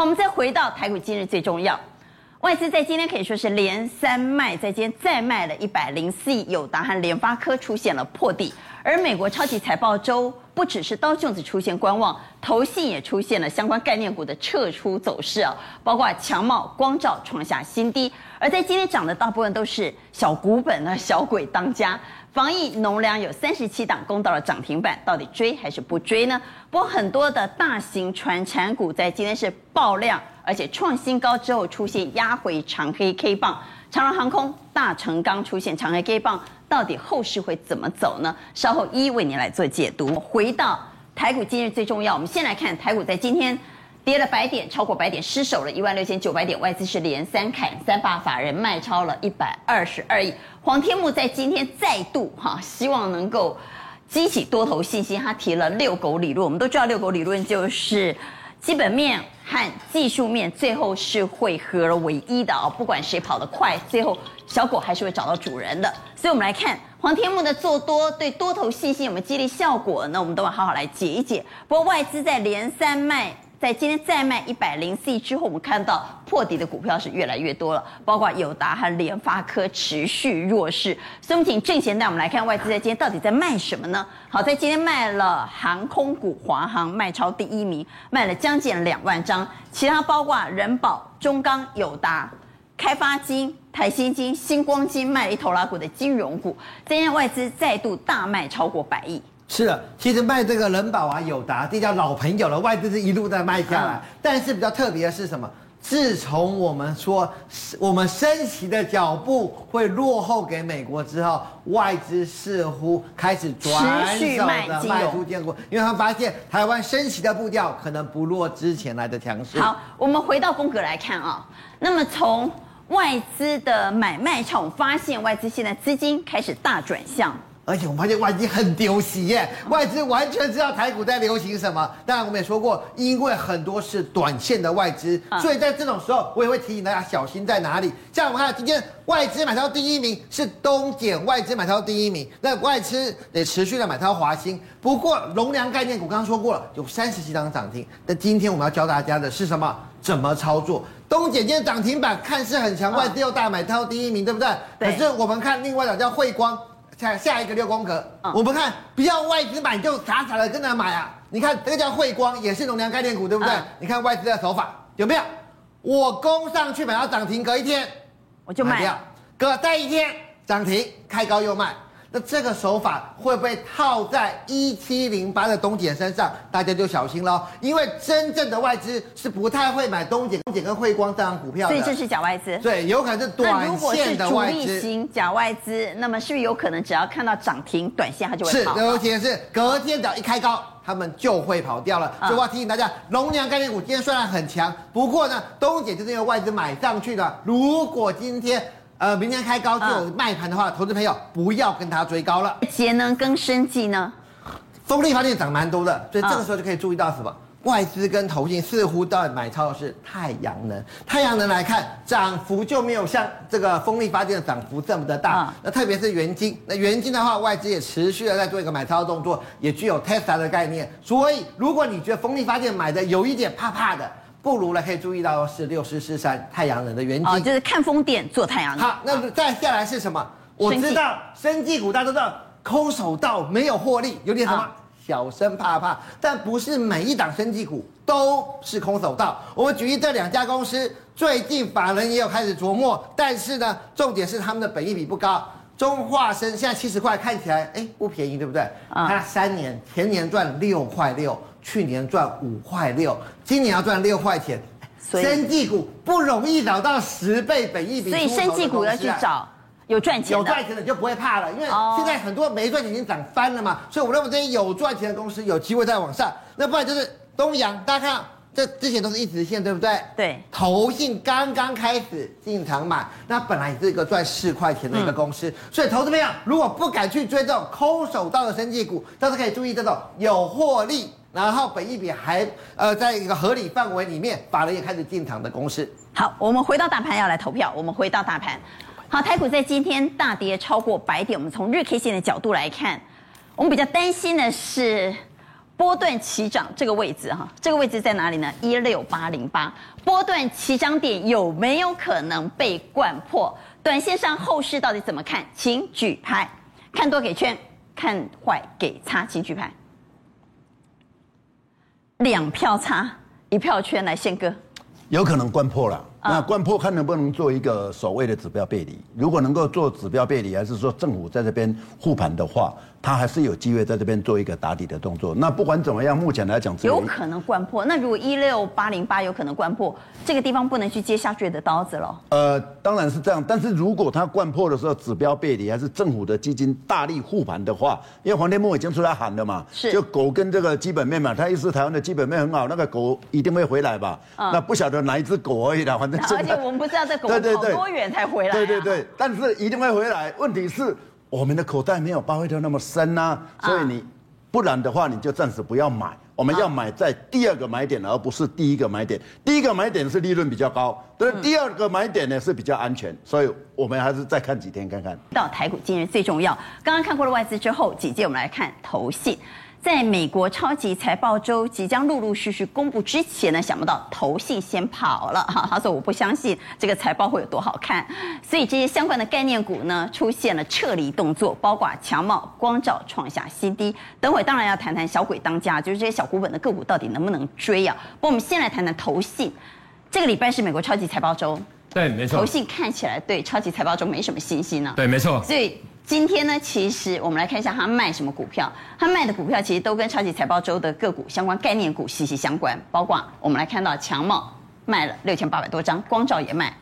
我们再回到台股今日最重要，外资在今天可以说是连三卖，在今天再卖了一百零四亿，友达和联发科出现了破底。而美国超级财报周，不只是刀琼子出现观望，投信也出现了相关概念股的撤出走势啊，包括强茂、光照创下新低。而在今天涨的大部分都是小股本啊，小鬼当家。防疫农粮有三十七档攻到了涨停板，到底追还是不追呢？不过很多的大型传产股在今天是爆量，而且创新高之后出现压回长黑 K 棒，长荣航空、大成钢出现长黑 K 棒。到底后市会怎么走呢？稍后一一为您来做解读。回到台股今日最重要，我们先来看台股在今天跌了百点，超过百点失守了一万六千九百点，外资是连三砍三把法人卖超了一百二十二亿。黄天木在今天再度哈，希望能够激起多头信心，他提了遛狗理论。我们都知道遛狗理论就是基本面和技术面最后是会合而为一的啊，不管谁跑得快，最后。小狗还是会找到主人的，所以我们来看黄天木的做多对多头信心有没有激励效果呢？我们都要好好来解一解。不过外资在连三卖，在今天再卖一百零四亿之后，我们看到破底的股票是越来越多了，包括友达和联发科持续弱势。所以我们请正贤带我们来看外资在今天到底在卖什么呢？好，在今天卖了航空股华航卖超第一名，卖了将近两万张，其他包括人保、中钢、友达。开发金、台新金、新光金卖了一头拉股的金融股，今天外资再度大卖超过百亿。是的，其实卖这个人保啊、友达，这叫老朋友了，外资是一路在卖下来。嗯、但是比较特别的是什么？自从我们说我们升息的脚步会落后给美国之后，外资似乎开始转手的卖出建国，因为他们发现台湾升息的步调可能不落之前来的强势。好，我们回到风格来看啊，那么从。外资的买卖场，我发现外资现在资金开始大转向，而且我们发现外资很丢席耶，外资完全知道台股在流行什么。当然，我们也说过，因为很多是短线的外资，所以在这种时候，我也会提醒大家小心在哪里。像我们看今天外资买超第一名是东碱，外资买超第一名，那外资也持续的买超华兴。不过，龙粮概念股刚刚说过了，有三十几档涨停。但今天我们要教大家的是什么？怎么操作？东碱今天涨停板，看似很强，外资又大买超第一名，对不对？可是我们看另外两家汇光，下下一个六宫格，我们看不要外资买就傻傻的跟着买啊！你看这个叫汇光，也是农粮概念股，对不对？你看外资的手法有没有？我攻上去买到涨停，隔一天我就卖掉，隔再一天涨停，开高又卖。那这个手法会不会套在一七零八的东碱身上？大家就小心喽，因为真正的外资是不太会买东碱、东碱跟慧光这样股票的。所以这是假外资。对，有可能是短线的外资。那如果是主力型假外资，那么是不是有可能只要看到涨停，短线它就会跑？是，尤其是隔天只要一开高，他们就会跑掉了。所以我要提醒大家，龙娘概念股今天虽然很强，不过呢，东姐就是因为外资买上去的。如果今天。呃，明天开高就有卖盘的话，投资朋友不要跟他追高了。节能跟生技呢，风力发电涨蛮多的，所以这个时候就可以注意到什么？外资跟投信似乎到买超的是太阳能。太阳能来看，涨幅就没有像这个风力发电的涨幅这么的大。那特别是元金，那元金的话，外资也持续的在做一个买超的动作，也具有 Tesla 的概念。所以，如果你觉得风力发电买的有一点怕怕的，不如呢，可以注意到是六四四三太阳能的元晶，哦，就是看风电做太阳能。好，那再下来是什么？我知道，生技股大家都知道，空手道没有获利，有点什么？哦、小生怕怕。但不是每一档生技股都是空手道。我们举例这两家公司，最近法人也有开始琢磨，但是呢，重点是他们的本益比不高。中化生现在七十块，看起来哎不便宜，对不对？它三年前年赚六块六。去年赚五块六，今年要赚六块钱，所以生技股不容易找到十倍本益比，所以生技股要去找有赚钱的，有赚钱的就不会怕了，因为现在很多没赚钱已经涨翻了嘛，所以我认为这些有赚钱的公司有机会再往上。那不然就是东阳，大家看这之前都是一直线，对不对？对，投信刚刚开始进场买，那本来是一个赚四块钱的一个公司，嗯、所以投资朋友如果不敢去追这种空手道的生技股，倒是可以注意这种有获利。然后本益比还呃在一个合理范围里面，法人也开始进场的公司。好，我们回到大盘要来投票。我们回到大盘，好，台股在今天大跌超过百点。我们从日 K 线的角度来看，我们比较担心的是波段起涨这个位置哈，这个位置在哪里呢？一六八零八，波段起涨点有没有可能被灌破？短线上后市到底怎么看？请举牌，看多给圈，看坏给叉，请举牌。两票叉，一票圈，来宪哥，有可能灌破了。那掼破看能不能做一个所谓的指标背离？如果能够做指标背离，还是说政府在这边护盘的话，它还是有机会在这边做一个打底的动作。那不管怎么样，目前来讲有可能掼破。那如果一六八零八有可能掼破，这个地方不能去接下坠的刀子了。呃，当然是这样。但是如果它掼破的时候，指标背离还是政府的基金大力护盘的话，因为黄天木已经出来喊了嘛，是就狗跟这个基本面嘛，他意思台湾的基本面很好，那个狗一定会回来吧？嗯、那不晓得哪一只狗而已啦。而且我们不知道这狗跑多远才回来。对对对，但是一定会回来。问题是我们的口袋没有巴菲特那么深呐，所以你不然的话，你就暂时不要买。我们要买在第二个买点，而不是第一个买点。第一个买点是利润比较高，但是第二个买点呢是比较安全，所以我们还是再看几天看看。到台股今日最重要，刚刚看过了外资之后，紧接我们来看投信。在美国超级财报周即将陆陆续续公布之前呢，想不到投信先跑了哈，他说我不相信这个财报会有多好看，所以这些相关的概念股呢出现了撤离动作，包括强茂、光照创下新低。等会当然要谈谈小鬼当家，就是这些小股本的个股到底能不能追啊？不过我们先来谈谈投信，这个礼拜是美国超级财报周，对，没错，投信看起来对超级财报周没什么信心呢，对，没错，所以。今天呢，其实我们来看一下他卖什么股票。他卖的股票其实都跟超级财报周的个股相关概念股息息相关，包括我们来看到强茂卖了六千八百多张，光照也卖，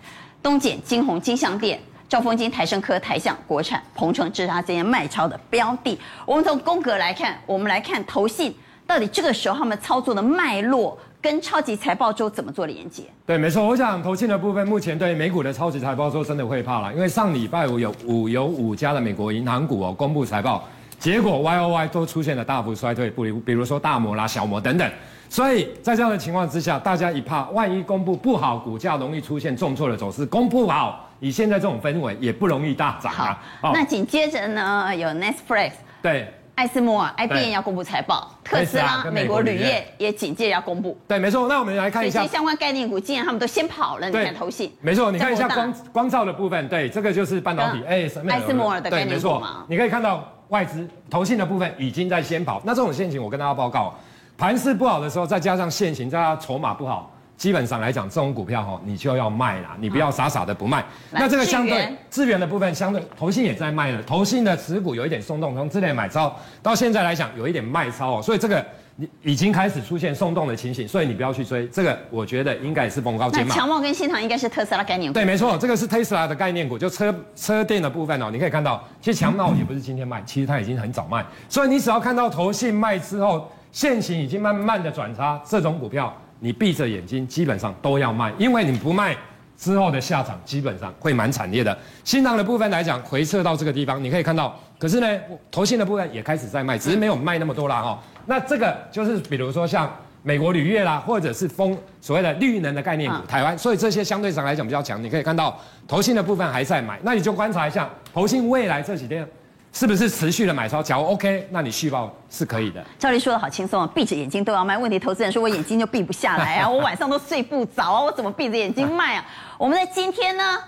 东碱、晶宏、金像电、兆丰金、台胜科、台象、国产、鹏程，这是他今天卖超的标的。我们从宫格来看，我们来看投信到底这个时候他们操作的脉络。跟超级财报周怎么做连接？对，没错。我想投信的部分，目前对美股的超级财报周真的会怕了，因为上礼拜五有五有五家的美国银行股哦公布财报，结果 Y O Y 都出现了大幅衰退，不如比如说大摩啦、小摩等等。所以在这样的情况之下，大家一怕，万一公布不好，股价容易出现重挫的走势；公布好，以现在这种氛围，也不容易大涨啊。好，哦、那紧接着呢，有 Netflix。对。艾斯摩尔、IBM 要公布财报，特斯拉、美国铝业也紧接着要公布。对，没错。那我们来看一下相关概念股，既然他们都先跑了，你看投信。没错，你看一下光光照的部分，对，这个就是半导体。哎，艾斯摩尔的概念股嘛。你可以看到外资投信的部分已经在先跑。那这种现情，我跟大家报告，盘势不好的时候，再加上现行，加上筹码不好。基本上来讲，这种股票哈，你就要卖啦，你不要傻傻的不卖。那这个相对资源的部分，相对投信也在卖了，投信的持股有一点松动，从之前买超到现在来讲有一点卖超哦，所以这个你已经开始出现松动的情形，所以你不要去追这个，我觉得应该也是逢高减码。强茂跟新唐应该是特斯拉概念股。对，没错，这个是特斯拉的概念股，就车车电的部分哦，你可以看到，其实强茂也不是今天卖，其实它已经很早卖，所以你只要看到投信卖之后，现行已经慢慢的转差，这种股票。你闭着眼睛，基本上都要卖，因为你不卖之后的下场基本上会蛮惨烈的。新浪的部分来讲，回撤到这个地方，你可以看到，可是呢，投信的部分也开始在卖，只是没有卖那么多啦哈。那这个就是比如说像美国铝业啦，或者是风所谓的绿能的概念股，台湾，所以这些相对上来讲比较强。你可以看到投信的部分还在买，那你就观察一下投信未来这几天。是不是持续的买超？假如 OK，那你续报是可以的。赵丽说的好轻松啊，闭着眼睛都要卖。问题投资人说我眼睛就闭不下来啊，我晚上都睡不着啊，我怎么闭着眼睛卖啊？我们在今天呢，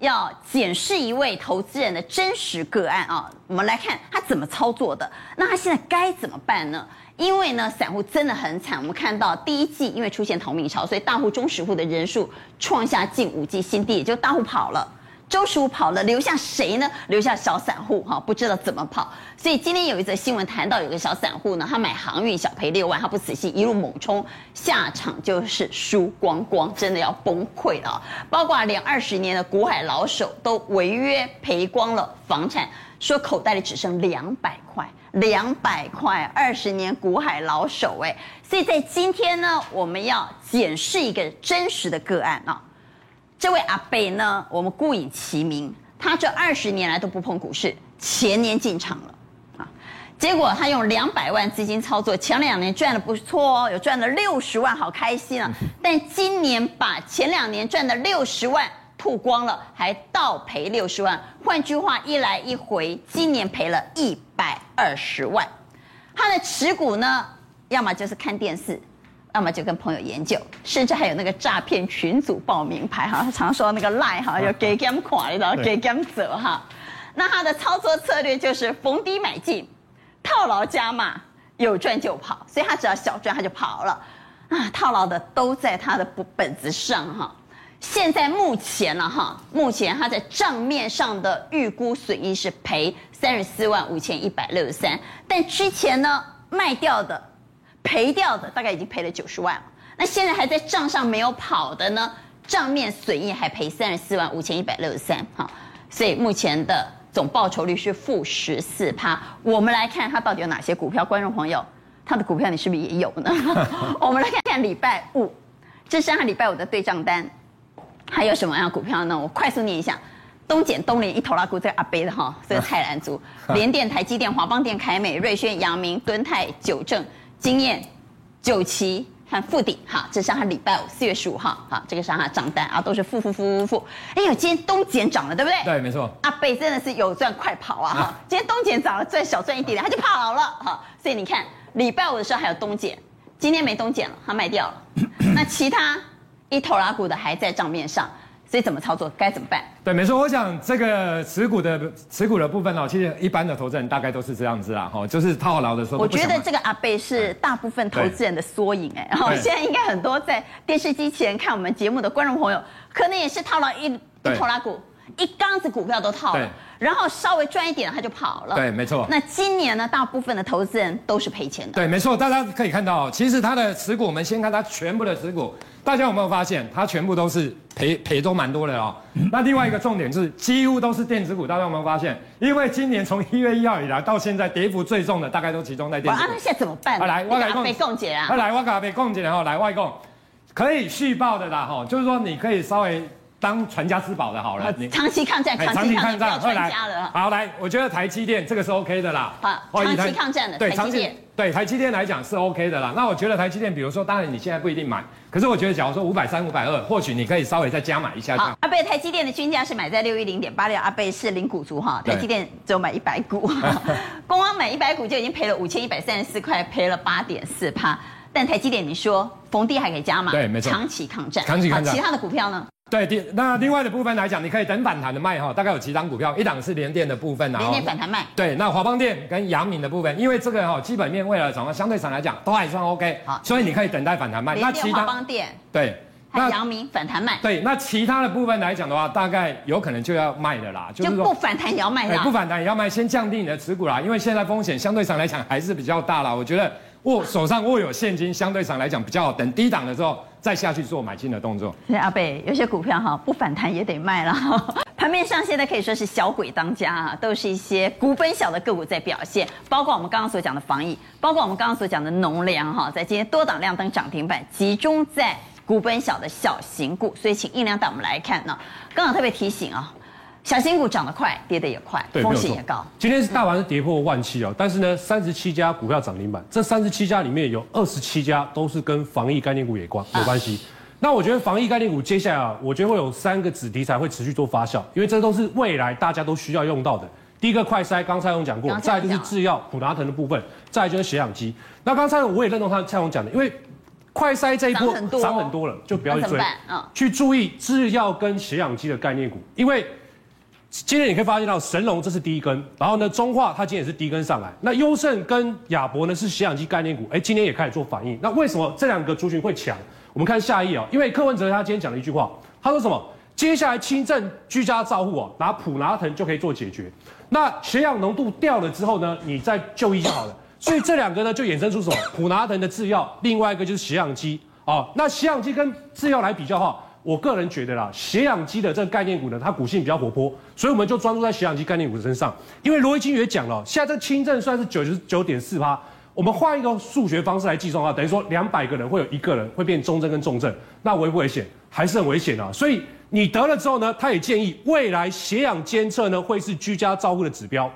要检视一位投资人的真实个案啊，我们来看他怎么操作的。那他现在该怎么办呢？因为呢，散户真的很惨。我们看到第一季因为出现逃命潮，所以大户、中实户的人数创下近五季新低，也就大户跑了。周十五跑了，留下谁呢？留下小散户哈，不知道怎么跑。所以今天有一则新闻谈到，有个小散户呢，他买航运小赔六万，他不死心，一路猛冲，下场就是输光光，真的要崩溃了。包括连二十年的股海老手都违约赔光了房产，说口袋里只剩两百块，两百块，二十年股海老手哎。所以在今天呢，我们要检视一个真实的个案啊。这位阿伯呢，我们故以其名，他这二十年来都不碰股市，前年进场了，啊，结果他用两百万资金操作，前两年赚的不错哦，有赚了六十万，好开心啊！但今年把前两年赚的六十万吐光了，还倒赔六十万，换句话，一来一回，今年赔了一百二十万。他的持股呢，要么就是看电视，要么就跟朋友研究，甚至还有那个诈骗群组报名牌哈，他常说那个赖哈，要给 game 款，然后给 game 走哈。那他的操作策略就是逢低买进，套牢加码，有赚就跑，所以他只要小赚他就跑了啊，套牢的都在他的本本子上哈。现在目前呢，哈，目前他在账面上的预估损益是赔三十四万五千一百六十三，但之前呢卖掉的赔掉的大概已经赔了九十万了。那现在还在账上没有跑的呢，账面损益还赔三十四万五千一百六十三，哈，所以目前的总报酬率是负十四趴。我们来看它到底有哪些股票，观众朋友，它的股票你是不是也有呢？我们来看看礼拜五，这是他礼拜五的对账单。还有什么样的股票呢？我快速念一下：东碱、东联、一头拉股，这个阿贝的哈，这个菜篮族；联电、台积电、华邦电、凯美、瑞轩、阳明、敦泰、九正、晶焱、九旗和富鼎。哈，这是他礼拜五四月十五号，好，这个是他账单啊，都是负负负负负。哎呦，今天东碱涨了，对不对？对，没错。阿贝真的是有赚快跑啊！哈，今天东碱涨了，赚小赚一点点，他就跑了。哈，所以你看礼拜五的时候还有东碱，今天没东碱了，他卖掉了。那其他。一头拉股的还在账面上，所以怎么操作？该怎么办？对，没错。我想这个持股的持股的部分呢，其实一般的投资人大概都是这样子啦，哈，就是套牢的时候。我觉得这个阿贝是大部分投资人的缩影，哎，然后现在应该很多在电视机前看我们节目的观众朋友，可能也是套牢一一头拉股。一缸子股票都套了，然后稍微赚一点他就跑了。对，没错。那今年呢，大部分的投资人都是赔钱的。对，没错。大家可以看到，其实他的持股，我们先看他全部的持股，大家有没有发现，他全部都是赔赔都蛮多的哦。那另外一个重点是，几乎都是电子股，大家有没有发现？因为今年从一月一号以来到现在，跌幅最重的大概都集中在电子股。啊，那现在怎么办？来，我来被共解啊。来，我给被共解哈，来外供，可以续报的啦哈，就是说你可以稍微。当传家之宝的好了，你长期抗战，长期抗战，不要传家了。好，来，我觉得台积电这个是 OK 的啦。好，长期抗战的，对，长期对台积电来讲是 OK 的啦。那我觉得台积电，比如说，当然你现在不一定买，可是我觉得，假如说五百三、五百二，或许你可以稍微再加买一下。好，阿贝台积电的均价是买在六一零点八六，阿贝是零股族哈，台积电只有买一百股，光光买一百股就已经赔了五千一百三十四块，赔了八点四趴。但台积电你说逢低还可以加嘛，对，没错，长期抗战，长期抗战。其他的股票呢？对，第那另外的部分来讲，你可以等反弹的卖哈，大概有几档股票，一档是联电的部分，然后联电反弹卖。对，那华邦电跟阳明的部分，因为这个哈基本面未来涨，相对上来讲都还算 OK，好，所以你可以等待反弹卖。那其他、华邦电，对，那阳明反弹卖。对，那其他的部分来讲的话，大概有可能就要卖的啦，就是说不反弹也要卖啦。不反弹也要卖，先降低你的持股啦，因为现在风险相对上来讲还是比较大啦。我觉得握手上握有现金，相对上来讲比较好，等低档的时候。再下去做买进的动作。阿贝有些股票哈不反弹也得卖了。盘面上现在可以说是小鬼当家啊，都是一些股本小的个股在表现，包括我们刚刚所讲的防疫，包括我们刚刚所讲的农粮哈，在今天多档亮灯涨停板，集中在股本小的小型股。所以请印量带我们来看呢，刚好特别提醒啊。小新股涨得快，跌得也快，风险也高。今天是大盘是跌破万七哦，但是呢，三十七家股票涨停板，这三十七家里面有二十七家都是跟防疫概念股有关有关系。啊、那我觉得防疫概念股接下来啊，我觉得会有三个子题材会持续做发酵，因为这都是未来大家都需要用到的。第一个快筛，刚才我讲过，再来就是制药普拿腾的部分，再来就是血氧机。那刚才我也认同他蔡总讲的，因为快筛这一波涨很多了，就不要去追，啊、去注意制药跟血氧机的概念股，因为。今天你可以发现到神龙这是第一根，然后呢，中化它今天也是第一根上来。那优胜跟亚博呢是血氧机概念股，哎，今天也开始做反应。那为什么这两个族群会强？我们看下一页哦，因为柯文哲他今天讲了一句话，他说什么？接下来轻症居家照护哦，拿普拿疼就可以做解决。那血氧浓度掉了之后呢，你再就医就好了。所以这两个呢就衍生出什么？普拿疼的制药，另外一个就是血氧机哦。那血氧机跟制药来比较哈。我个人觉得啦，血氧机的这个概念股呢，它股性比较活泼，所以我们就专注在血氧机概念股身上。因为罗一金也讲了，现在这轻症算是九十九点四趴，我们换一个数学方式来计算的话，等于说两百个人会有一个人会变中症跟重症，那危不危险？还是很危险啊！所以你得了之后呢，他也建议未来血氧监测呢会是居家照护的指标。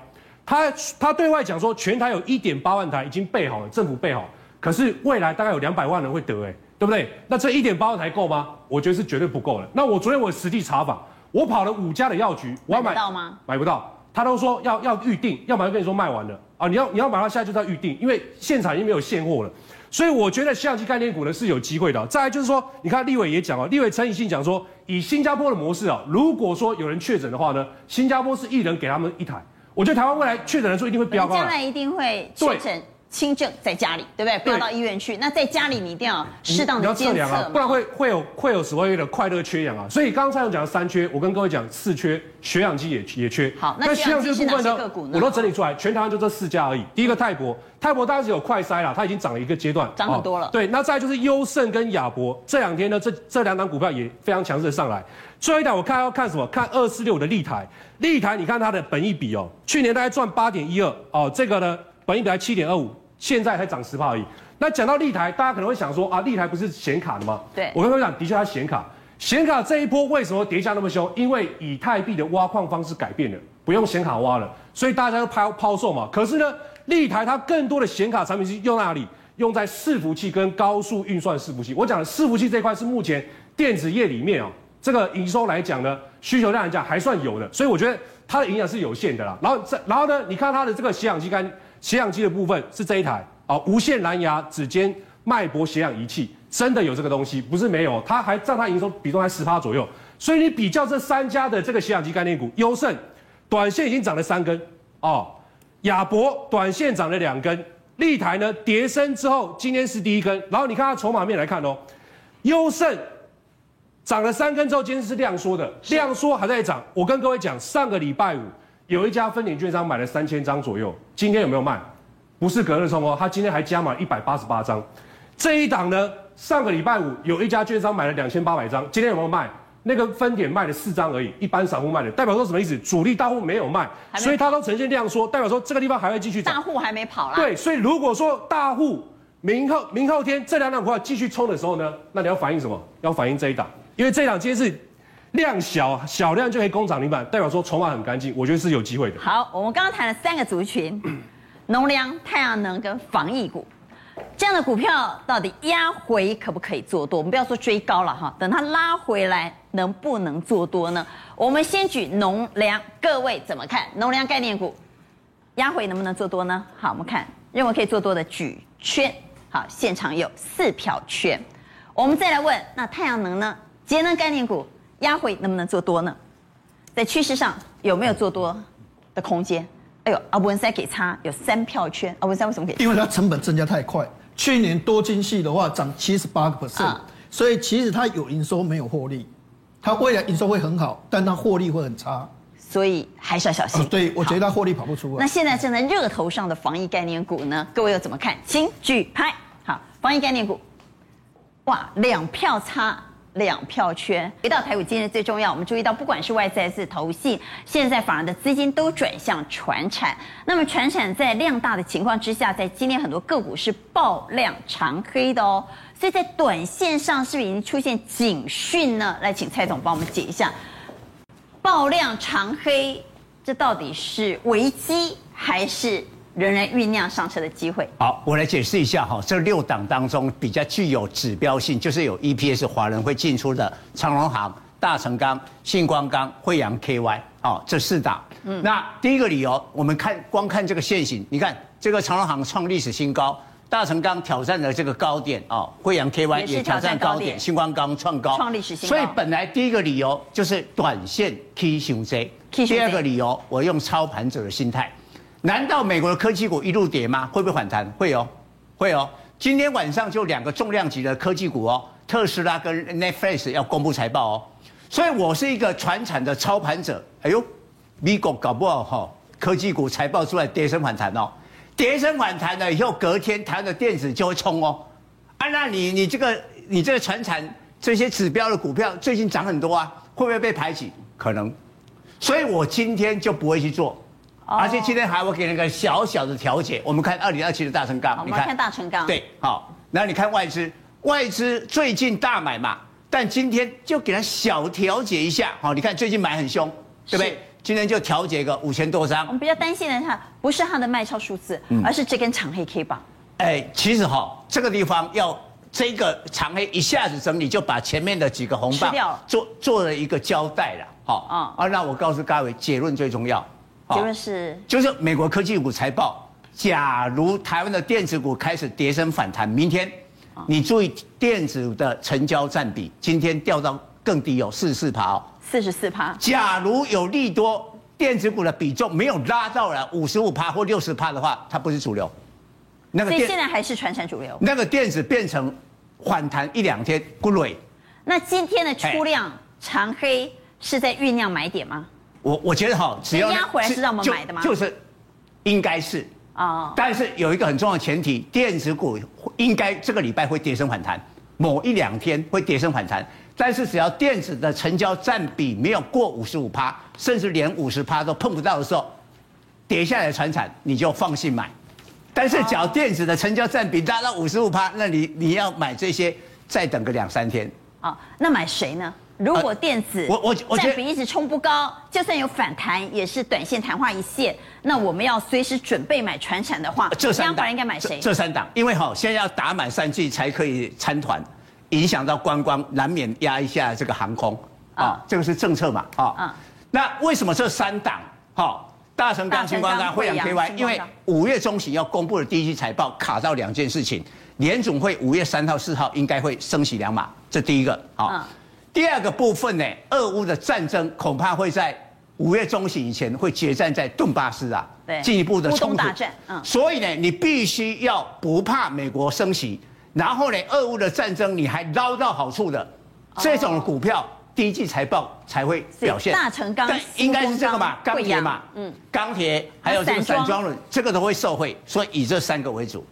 他他对外讲说，全台有一点八万台已经备好了，政府备好，可是未来大概有两百万人会得，哎。对不对？那这一点八万台够吗？我觉得是绝对不够的。那我昨天我实地查访，我跑了五家的药局，我要买，买到吗？买不到，他都说要要预定，要不然就跟你说卖完了啊！你要你要买到现在就在预定，因为现场已经没有现货了。所以我觉得相机概念股呢是有机会的。再来就是说，你看立委也讲哦，立委陈以信讲说，以新加坡的模式啊，如果说有人确诊的话呢，新加坡是一人给他们一台，我觉得台湾未来确诊人数一定会飙高，将来一定会确诊。轻症在家里，对不对？不要到医院去。那在家里你一定要适当的监测，测量啊，不然会会有会有所谓的快乐缺氧啊。所以刚刚蔡总讲的三缺，我跟各位讲四缺，血氧机也也缺。好，那血氧机是哪些个股呢？我都整理出来，全台湾就这四家而已。第一个泰博，泰博当然是有快筛啦，它已经涨了一个阶段，涨很多了。对，那再就是优胜跟亚博，这两天呢，这这两档股票也非常强势的上来。最后一档我看要看什么？看二四六的立台，立台你看它的本益比哦，去年大概赚八点一二哦，这个呢本益比才七点二五。现在才涨十趴而已。那讲到立台，大家可能会想说啊，立台不是显卡的吗？对，我跟各位讲，的确它显卡。显卡这一波为什么跌价那么凶？因为以太币的挖矿方式改变了，不用显卡挖了，所以大家都抛抛售嘛。可是呢，立台它更多的显卡产品是用在哪里？用在伺服器跟高速运算伺服器。我讲的伺服器这一块是目前电子业里面哦，这个营收来讲呢，需求量来讲还算有的，所以我觉得它的影响是有限的啦。然后这，然后呢，你看它的这个吸氧机跟。血氧机的部分是这一台啊，无线蓝牙指尖脉搏血氧仪器，真的有这个东西，不是没有，它还占它营收比重还十趴左右。所以你比较这三家的这个血氧机概念股，优胜短线已经涨了三根哦，亚博短线涨了两根，立台呢跌升之后，今天是第一根，然后你看它筹码面来看哦，优胜涨了三根之后，今天是量缩的，量缩还在涨。我跟各位讲，上个礼拜五。有一家分点券商买了三千张左右，今天有没有卖？不是隔日冲哦，他今天还加码一百八十八张。这一档呢，上个礼拜五有一家券商买了两千八百张，今天有没有卖？那个分点卖了四张而已，一般散户卖的，代表说什么意思？主力大户没有卖，所以它都呈现量缩，代表说这个地方还会继续涨。大户还没跑啦。对，所以如果说大户明后明后天这两档股票继续冲的时候呢，那你要反映什么？要反映这一档，因为这一档今天是。量小，小量就可以攻涨停板，代表说筹码很干净，我觉得是有机会的。好，我们刚刚谈了三个族群，农粮、太阳能跟防疫股，这样的股票到底压回可不可以做多？我们不要说追高了哈，等它拉回来能不能做多呢？我们先举农粮，各位怎么看？农粮概念股压回能不能做多呢？好，我们看认为可以做多的举圈，好，现场有四票圈。我们再来问，那太阳能呢？节能概念股？压回能不能做多呢？在趋势上有没有做多的空间？哎呦，阿文塞给差有三票圈，阿文塞为什么给？因为它成本增加太快，去年多晶矽的话涨七十八个 percent，所以其实它有营收没有获利，它未来营收会很好，但它获利会很差，所以还是要小心。对，我觉得它获利跑不出来。那现在正在热头上的防疫概念股呢？各位又怎么看？请举牌。好，防疫概念股，哇，两票差。两票圈，回到台股今日最重要，我们注意到，不管是外资还是投信，现在反而的资金都转向传产。那么传产在量大的情况之下，在今天很多个股是爆量长黑的哦。所以在短线上是不是已经出现警讯呢？来，请蔡总帮我们解一下，爆量长黑，这到底是危机还是？仍然酝酿上车的机会。好，我来解释一下哈，这六档当中比较具有指标性，就是有 EPS 华人会进出的长荣行、大成钢、信光钢、惠阳 KY，哦，这四档。嗯，那第一个理由，我们看光看这个线型，你看这个长荣行创历史新高，大成钢挑战了这个高点哦，惠阳 KY 也挑战高点，信光钢创高，创历史新高。所以本来第一个理由就是短线 K 熊 J，第二个理由我用操盘者的心态。难道美国的科技股一路跌吗？会不会反弹？会哦，会哦。今天晚上就两个重量级的科技股哦，特斯拉跟 Netflix 要公布财报哦。所以我是一个传产的操盘者。哎呦，美国搞不好哈，科技股财报出来跌升反弹哦，跌升反弹了以后，隔天台湾的电子就会冲哦。啊，那你你这个你这个传产这些指标的股票最近涨很多啊，会不会被排挤？可能。所以我今天就不会去做。而且今天还会给那个小小的调节，我们看二零二七的大成钢，你看，看大成钢，对，好，然后你看外资，外资最近大买嘛，但今天就给它小调节一下，好，你看最近买很凶，对不对？今天就调节个五千多张。我们比较担心的是，不是它的卖超数字，而是这根长黑 K 棒。哎，其实哈，这个地方要这个长黑一下子整理，就把前面的几个红棒做做了一个交代了，好，啊，啊，那我告诉各位，结论最重要。结论是，就是美国科技股财报假如台湾的电子股开始跌升反弹，明天你注意电子的成交占比，今天掉到更低哦，四十四趴哦，四十四趴。假如有利多，电子股的比重没有拉到了五十五趴或六十趴的话，它不是主流。那个所以现在还是传产主流。那个电子变成反弹一两天不累。那今天的出量长黑是在酝酿买点吗？我我觉得哈，只要压回来是让我们买的吗？就，就是应该是啊，哦、但是有一个很重要的前提，电子股应该这个礼拜会跌升反弹，某一两天会跌升反弹。但是只要电子的成交占比没有过五十五趴，甚至连五十趴都碰不到的时候，跌下来的船产你就放心买。但是，只要电子的成交占比达到五十五趴，那你你要买这些，再等个两三天。啊，那买谁呢？如果电子我我我占比一直冲不高，就算有反弹，也是短线昙花一现。那我们要随时准备买船产的话，这三档应该买谁？这三档，因为哈，现在要打满三季才可以参团，影响到观光，难免压一下这个航空啊，这个是政策嘛啊。嗯。那为什么这三档哈？大成钢、新光钢、慧洋 KY，因为五月中旬要公布的第一季财报卡到两件事情，联总会五月三号、四号应该会升息两码，这第一个。好，第二个部分呢，俄乌的战争恐怕会在五月中旬以前会决战在顿巴斯啊，对，进一步的冲突。大战，嗯，所以呢，你必须要不怕美国升息，然后呢，俄乌的战争你还捞到好处的这种股票。第一季财报才会表现，大成钢应该是这个嘛，钢铁嘛，嗯，钢铁还有这个散装轮，这个都会受惠，所以以这三个为主。